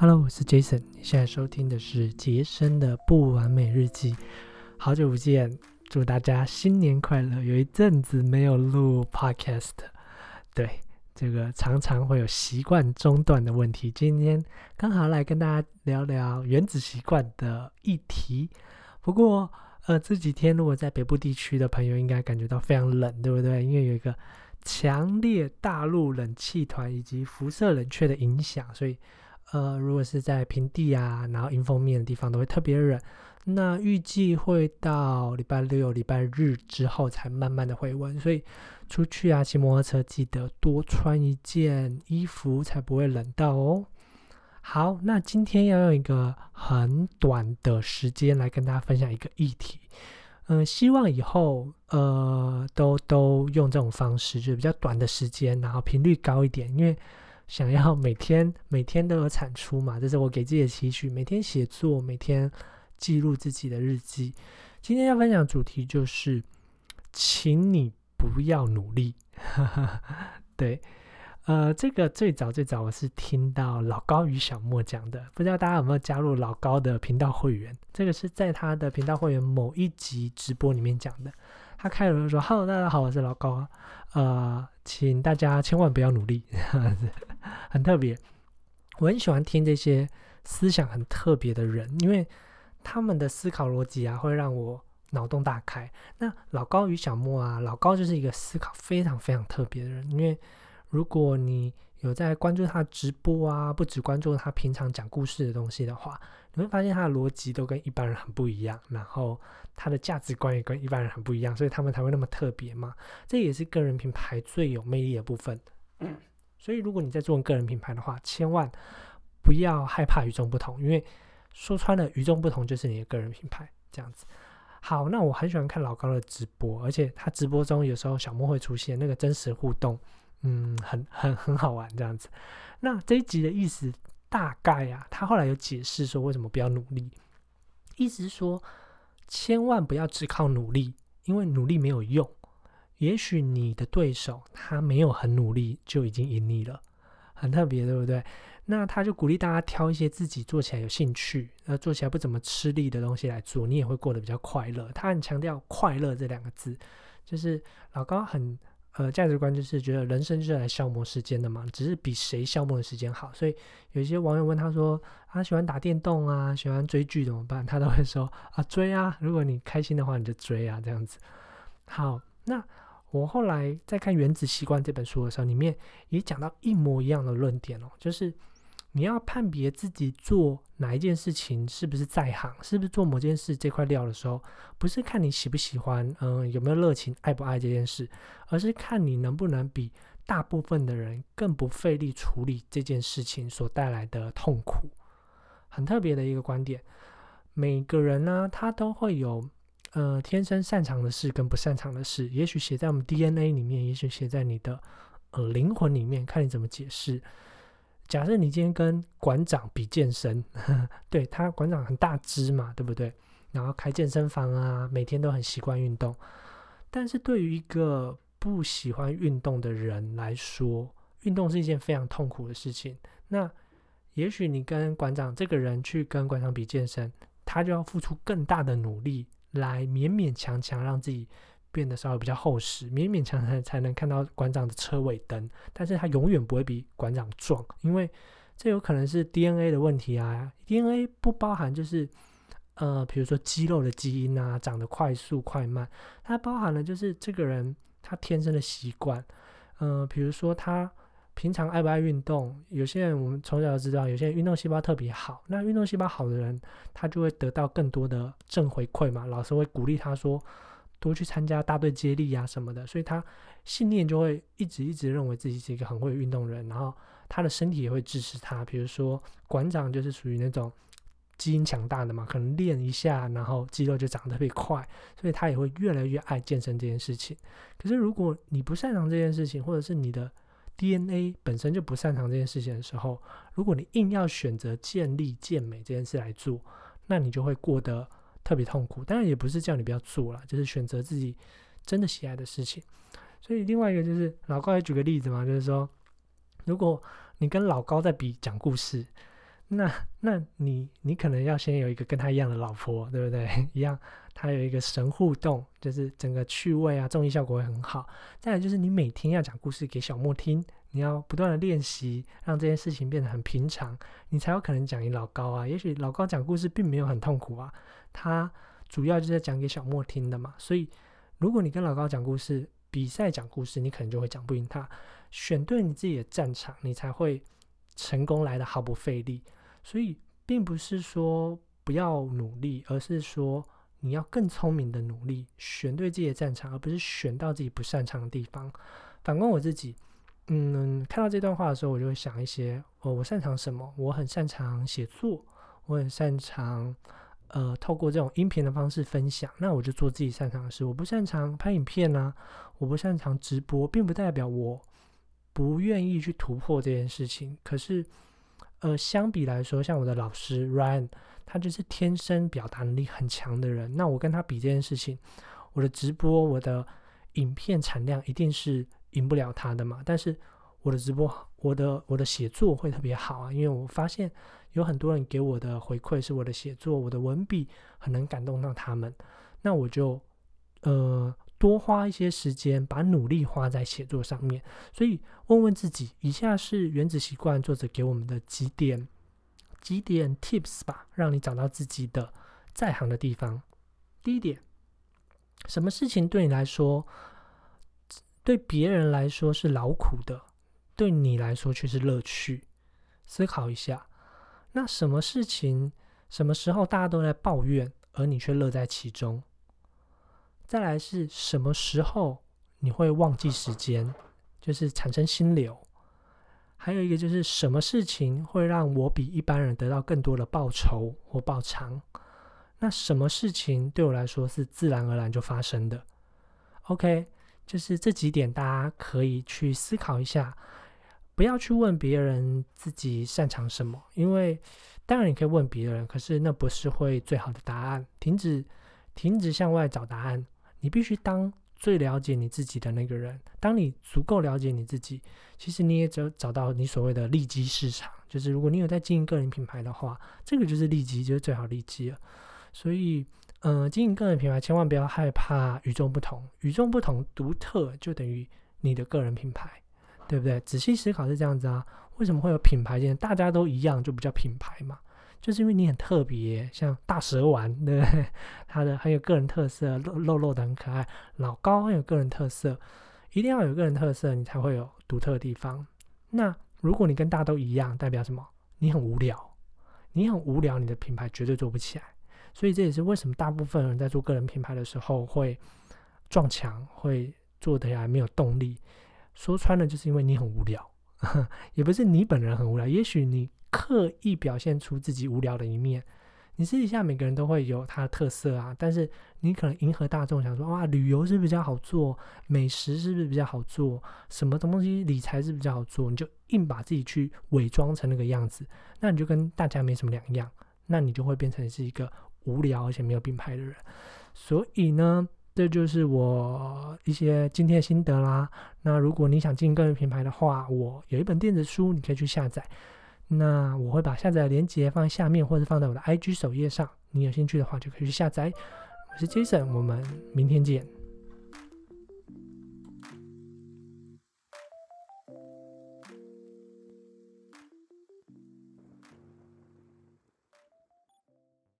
Hello，我是 Jason，你现在收听的是杰森的不完美日记。好久不见，祝大家新年快乐！有一阵子没有录 Podcast，对这个常常会有习惯中断的问题。今天刚好来跟大家聊聊原子习惯的议题。不过，呃，这几天如果在北部地区的朋友应该感觉到非常冷，对不对？因为有一个强烈大陆冷气团以及辐射冷却的影响，所以。呃，如果是在平地啊，然后迎风面的地方都会特别冷。那预计会到礼拜六、礼拜日之后才慢慢的回温，所以出去啊，骑摩托车记得多穿一件衣服，才不会冷到哦。好，那今天要用一个很短的时间来跟大家分享一个议题。嗯，希望以后呃都都用这种方式，就是比较短的时间，然后频率高一点，因为。想要每天 每天都有产出嘛？这是我给自己的期许。每天写作，每天记录自己的日记。今天要分享主题就是，请你不要努力。对，呃，这个最早最早我是听到老高与小莫讲的，不知道大家有没有加入老高的频道会员？这个是在他的频道会员某一集直播里面讲的。他开头说：“Hello，大家好，我是老高。呃，请大家千万不要努力。” 很特别，我很喜欢听这些思想很特别的人，因为他们的思考逻辑啊，会让我脑洞大开。那老高与小莫啊，老高就是一个思考非常非常特别的人，因为如果你有在关注他直播啊，不只关注他平常讲故事的东西的话，你会发现他的逻辑都跟一般人很不一样，然后他的价值观也跟一般人很不一样，所以他们才会那么特别嘛。这也是个人品牌最有魅力的部分。所以，如果你在做个人品牌的话，千万不要害怕与众不同，因为说穿了，与众不同就是你的个人品牌。这样子，好，那我很喜欢看老高的直播，而且他直播中有时候小莫会出现那个真实互动，嗯，很很很好玩这样子。那这一集的意思大概啊，他后来有解释说为什么不要努力，意思是说千万不要只靠努力，因为努力没有用。也许你的对手他没有很努力就已经赢你了，很特别，对不对？那他就鼓励大家挑一些自己做起来有兴趣、呃做起来不怎么吃力的东西来做，你也会过得比较快乐。他很强调快乐这两个字，就是老高很呃价值观就是觉得人生就是来消磨时间的嘛，只是比谁消磨的时间好。所以有一些网友问他说，他喜欢打电动啊，喜欢追剧怎么办？他都会说啊追啊，如果你开心的话你就追啊，这样子。好，那。我后来在看《原子习惯》这本书的时候，里面也讲到一模一样的论点哦，就是你要判别自己做哪一件事情是不是在行，是不是做某件事这块料的时候，不是看你喜不喜欢，嗯，有没有热情，爱不爱这件事，而是看你能不能比大部分的人更不费力处理这件事情所带来的痛苦。很特别的一个观点，每个人呢，他都会有。呃，天生擅长的事跟不擅长的事，也许写在我们 DNA 里面，也许写在你的呃灵魂里面，看你怎么解释。假设你今天跟馆长比健身，对他馆长很大只嘛，对不对？然后开健身房啊，每天都很习惯运动。但是对于一个不喜欢运动的人来说，运动是一件非常痛苦的事情。那也许你跟馆长这个人去跟馆长比健身，他就要付出更大的努力。来勉勉强强让自己变得稍微比较厚实，勉勉强强才能看到馆长的车尾灯，但是他永远不会比馆长壮，因为这有可能是 DNA 的问题啊。DNA 不包含就是呃，比如说肌肉的基因啊，长得快速快慢，它包含了就是这个人他天生的习惯，呃，比如说他。平常爱不爱运动？有些人我们从小就知道，有些人运动细胞特别好。那运动细胞好的人，他就会得到更多的正回馈嘛。老师会鼓励他说，多去参加大队接力啊什么的。所以他信念就会一直一直认为自己是一个很会运动人，然后他的身体也会支持他。比如说馆长就是属于那种基因强大的嘛，可能练一下，然后肌肉就长得特别快，所以他也会越来越爱健身这件事情。可是如果你不擅长这件事情，或者是你的 DNA 本身就不擅长这件事情的时候，如果你硬要选择建立健美这件事来做，那你就会过得特别痛苦。当然也不是叫你不要做了，就是选择自己真的喜爱的事情。所以另外一个就是老高也举个例子嘛，就是说，如果你跟老高在比讲故事，那那你你可能要先有一个跟他一样的老婆，对不对？一样，他有一个神互动，就是整个趣味啊，综艺效果会很好。再来就是你每天要讲故事给小莫听，你要不断的练习，让这件事情变得很平常，你才有可能讲赢老高啊。也许老高讲故事并没有很痛苦啊，他主要就是讲给小莫听的嘛。所以如果你跟老高讲故事，比赛讲故事，你可能就会讲不赢他。选对你自己的战场，你才会成功来的毫不费力。所以，并不是说不要努力，而是说你要更聪明的努力，选对自己的战场，而不是选到自己不擅长的地方。反观我自己，嗯，看到这段话的时候，我就会想一些：哦，我擅长什么？我很擅长写作，我很擅长呃，透过这种音频的方式分享。那我就做自己擅长的事。我不擅长拍影片啊，我不擅长直播，并不代表我不愿意去突破这件事情。可是。呃，相比来说，像我的老师 Ryan，他就是天生表达能力很强的人。那我跟他比这件事情，我的直播、我的影片产量一定是赢不了他的嘛。但是我的直播、我的我的写作会特别好啊，因为我发现有很多人给我的回馈是我的写作、我的文笔很能感动到他们。那我就呃。多花一些时间，把努力花在写作上面。所以问问自己，以下是原子习惯作者给我们的几点几点 tips 吧，让你找到自己的在行的地方。第一点，什么事情对你来说，对别人来说是劳苦的，对你来说却是乐趣？思考一下，那什么事情，什么时候大家都在抱怨，而你却乐在其中？再来是什么时候你会忘记时间，就是产生心流？还有一个就是什么事情会让我比一般人得到更多的报酬或报偿？那什么事情对我来说是自然而然就发生的？OK，就是这几点大家可以去思考一下，不要去问别人自己擅长什么，因为当然你可以问别人，可是那不是会最好的答案。停止，停止向外找答案。你必须当最了解你自己的那个人。当你足够了解你自己，其实你也只有找到你所谓的利基市场。就是如果你有在经营个人品牌的话，这个就是利基，就是最好利基了。所以，嗯，经营个人品牌，千万不要害怕与众不同。与众不同、独特，就等于你的个人品牌，对不对？仔细思考是这样子啊。为什么会有品牌？现大家都一样，就不叫品牌嘛。就是因为你很特别，像大蛇丸，对 不对？它的很有个人特色，肉肉肉的很可爱。老高很有个人特色，一定要有个人特色，你才会有独特的地方。那如果你跟大家都一样，代表什么？你很无聊，你很无聊，你的品牌绝对做不起来。所以这也是为什么大部分人在做个人品牌的时候会撞墙，会做的还没有动力。说穿了，就是因为你很无聊，也不是你本人很无聊，也许你。刻意表现出自己无聊的一面，你私底下每个人都会有他的特色啊。但是你可能迎合大众，想说哇，旅游是比较好做，美食是不是比较好做，什么东西理财是比较好做，你就硬把自己去伪装成那个样子，那你就跟大家没什么两样，那你就会变成是一个无聊而且没有品牌的人。所以呢，这就是我一些今天的心得啦。那如果你想进个人品牌的话，我有一本电子书，你可以去下载。那我会把下载的链接放在下面，或者放在我的 IG 首页上。你有兴趣的话，就可以去下载。我是 Jason，我们明天见。